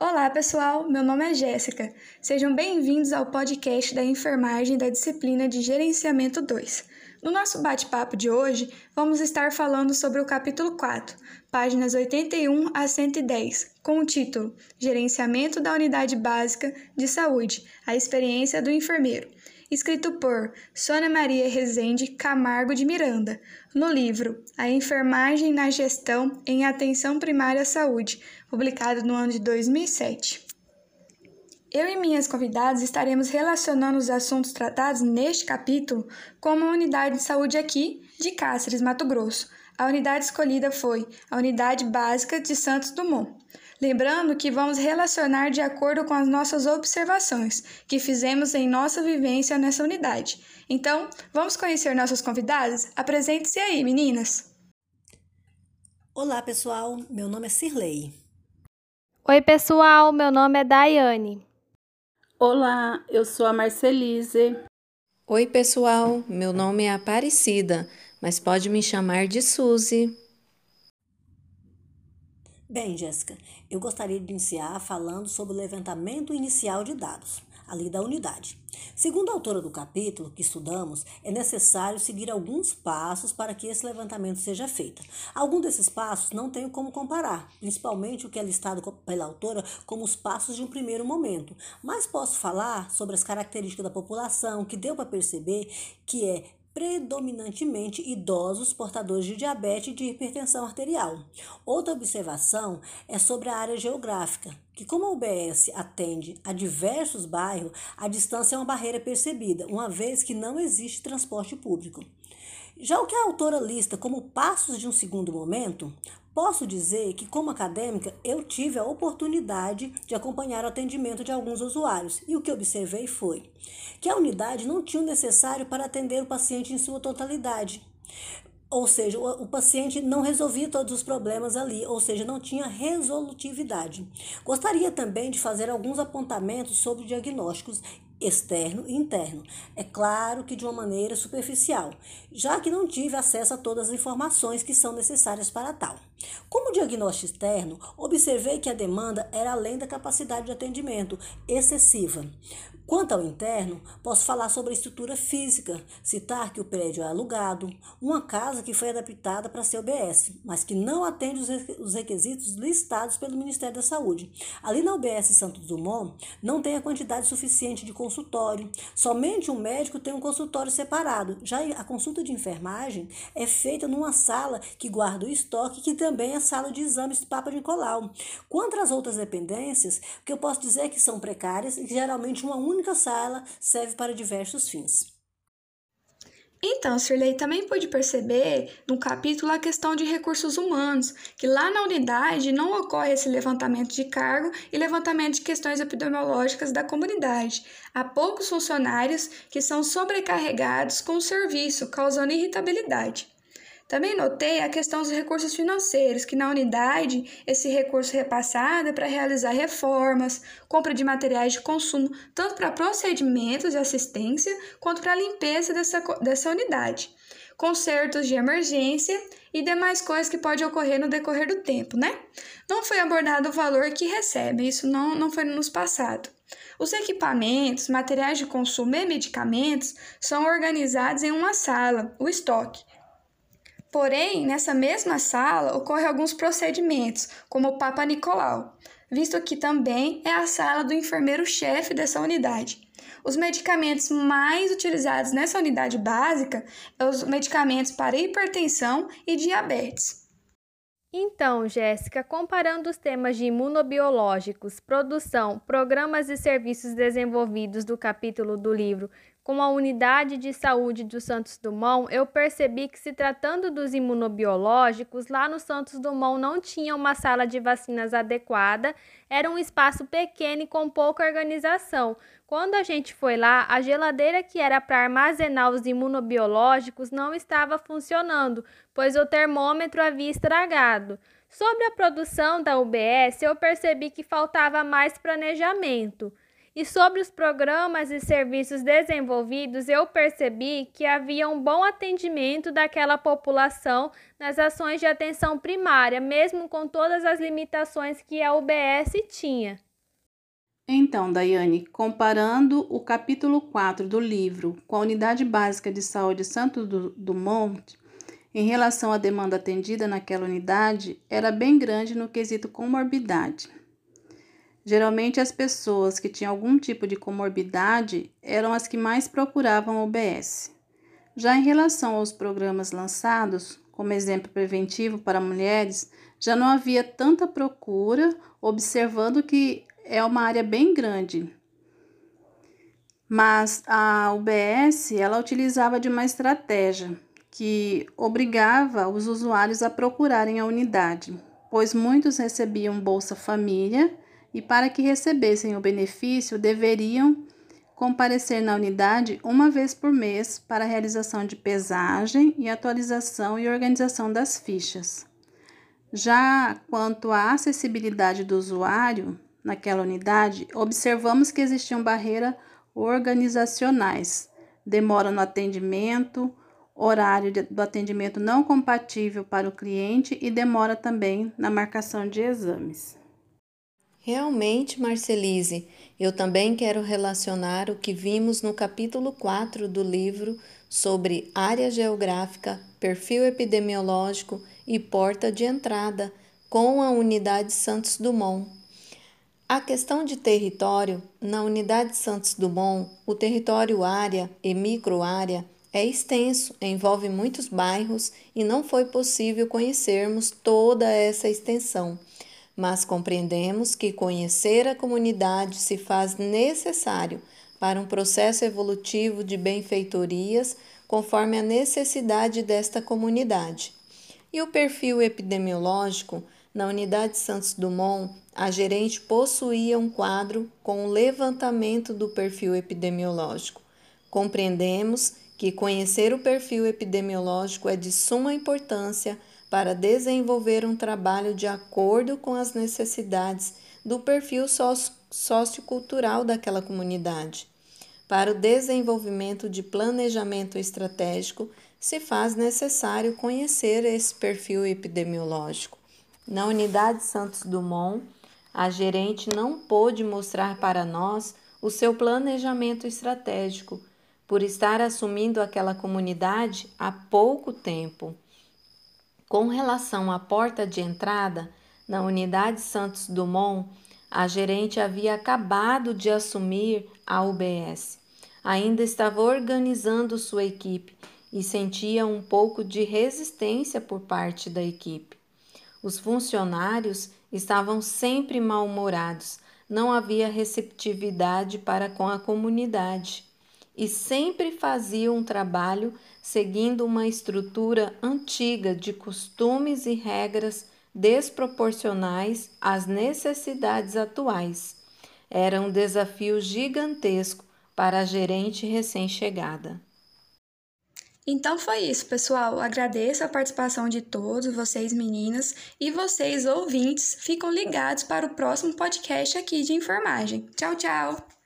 Olá, pessoal. Meu nome é Jéssica. Sejam bem-vindos ao podcast da enfermagem da disciplina de Gerenciamento 2. No nosso bate-papo de hoje, vamos estar falando sobre o capítulo 4, páginas 81 a 110, com o título Gerenciamento da Unidade Básica de Saúde: A Experiência do Enfermeiro escrito por Sônia Maria Rezende Camargo de Miranda, no livro A Enfermagem na Gestão em Atenção Primária à Saúde, publicado no ano de 2007. Eu e minhas convidadas estaremos relacionando os assuntos tratados neste capítulo com uma unidade de saúde aqui de Cáceres, Mato Grosso. A unidade escolhida foi a Unidade Básica de Santos Dumont. Lembrando que vamos relacionar de acordo com as nossas observações que fizemos em nossa vivência nessa unidade. Então, vamos conhecer nossas convidadas? Apresente-se aí, meninas! Olá, pessoal. Meu nome é Cirlei. Oi, pessoal. Meu nome é Daiane. Olá, eu sou a Marcelise. Oi, pessoal. Meu nome é Aparecida, mas pode me chamar de Suzy. Bem, Jéssica, eu gostaria de iniciar falando sobre o levantamento inicial de dados, ali da unidade. Segundo a autora do capítulo que estudamos, é necessário seguir alguns passos para que esse levantamento seja feito. Alguns desses passos não tenho como comparar, principalmente o que é listado pela autora como os passos de um primeiro momento, mas posso falar sobre as características da população que deu para perceber que é predominantemente idosos portadores de diabetes e de hipertensão arterial. Outra observação é sobre a área geográfica, que como a UBS atende a diversos bairros, a distância é uma barreira percebida, uma vez que não existe transporte público. Já o que a autora lista como passos de um segundo momento, Posso dizer que, como acadêmica, eu tive a oportunidade de acompanhar o atendimento de alguns usuários e o que observei foi que a unidade não tinha o necessário para atender o paciente em sua totalidade. Ou seja, o, paciente não resolvia todos os problemas ali, ou seja, não tinha resolutividade. Gostaria também de fazer alguns apontamentos sobre diagnósticos externo e interno. É claro que de uma maneira superficial, já que não tive acesso a todas as informações que são necessárias para tal. Como diagnóstico externo, observei que a demanda era além da capacidade de atendimento excessiva. Quanto ao interno, posso falar sobre a estrutura física, citar que o prédio é alugado, uma casa que foi adaptada para ser UBS, mas que não atende os requisitos listados pelo Ministério da Saúde. Ali na UBS Santos Dumont, não tem a quantidade suficiente de consultório, somente um médico tem um consultório separado. Já a consulta de enfermagem é feita numa sala que guarda o estoque, que também é sala de exames do Papa Nicolau. Quanto às outras dependências, o que eu posso dizer é que são precárias e geralmente uma única sala serve para diversos fins. Então, Sirley também pôde perceber no capítulo a questão de recursos humanos, que lá na unidade não ocorre esse levantamento de cargo e levantamento de questões epidemiológicas da comunidade. Há poucos funcionários que são sobrecarregados com o serviço, causando irritabilidade. Também notei a questão dos recursos financeiros, que na unidade esse recurso repassado é para realizar reformas, compra de materiais de consumo, tanto para procedimentos de assistência quanto para a limpeza dessa, dessa unidade, consertos de emergência e demais coisas que podem ocorrer no decorrer do tempo, né? Não foi abordado o valor que recebe, isso não, não foi nos passado. Os equipamentos, materiais de consumo e medicamentos são organizados em uma sala, o estoque, Porém, nessa mesma sala ocorrem alguns procedimentos, como o Papa Nicolau, visto que também é a sala do enfermeiro-chefe dessa unidade. Os medicamentos mais utilizados nessa unidade básica são os medicamentos para hipertensão e diabetes. Então, Jéssica, comparando os temas de imunobiológicos, produção, programas e serviços desenvolvidos do capítulo do livro com a unidade de saúde do Santos Dumont, eu percebi que, se tratando dos imunobiológicos, lá no Santos Dumont não tinha uma sala de vacinas adequada, era um espaço pequeno e com pouca organização. Quando a gente foi lá, a geladeira que era para armazenar os imunobiológicos não estava funcionando, pois o termômetro havia estragado. Sobre a produção da UBS, eu percebi que faltava mais planejamento. E sobre os programas e serviços desenvolvidos, eu percebi que havia um bom atendimento daquela população nas ações de atenção primária, mesmo com todas as limitações que a UBS tinha. Então, Daiane, comparando o capítulo 4 do livro com a Unidade Básica de Saúde Santo Dumont, em relação à demanda atendida naquela unidade, era bem grande no quesito comorbidade. Geralmente, as pessoas que tinham algum tipo de comorbidade eram as que mais procuravam OBS. Já em relação aos programas lançados, como exemplo preventivo para mulheres, já não havia tanta procura, observando que é uma área bem grande. Mas a UBS, ela utilizava de uma estratégia que obrigava os usuários a procurarem a unidade, pois muitos recebiam Bolsa Família e para que recebessem o benefício deveriam comparecer na unidade uma vez por mês para a realização de pesagem e atualização e organização das fichas. Já quanto à acessibilidade do usuário naquela unidade, observamos que existiam barreiras organizacionais, demora no atendimento, horário do atendimento não compatível para o cliente e demora também na marcação de exames. Realmente, Marcelise, eu também quero relacionar o que vimos no capítulo 4 do livro sobre área geográfica, perfil epidemiológico e porta de entrada com a unidade Santos Dumont. A questão de território, na unidade Santos Dumont, o território área e microárea é extenso, envolve muitos bairros e não foi possível conhecermos toda essa extensão, mas compreendemos que conhecer a comunidade se faz necessário para um processo evolutivo de benfeitorias conforme a necessidade desta comunidade. E o perfil epidemiológico, na unidade Santos Dumont, a gerente possuía um quadro com o levantamento do perfil epidemiológico. Compreendemos que conhecer o perfil epidemiológico é de suma importância para desenvolver um trabalho de acordo com as necessidades do perfil sociocultural daquela comunidade. Para o desenvolvimento de planejamento estratégico, se faz necessário conhecer esse perfil epidemiológico. Na unidade Santos Dumont, a gerente não pôde mostrar para nós o seu planejamento estratégico, por estar assumindo aquela comunidade há pouco tempo. Com relação à porta de entrada, na unidade Santos Dumont, a gerente havia acabado de assumir a UBS. Ainda estava organizando sua equipe e sentia um pouco de resistência por parte da equipe. Os funcionários estavam sempre mal-humorados, não havia receptividade para com a comunidade e sempre faziam um trabalho seguindo uma estrutura antiga de costumes e regras desproporcionais às necessidades atuais. Era um desafio gigantesco para a gerente recém-chegada. Então foi isso, pessoal. Agradeço a participação de todos vocês, meninas, e vocês, ouvintes, ficam ligados para o próximo podcast aqui de enfermagem. Tchau, tchau!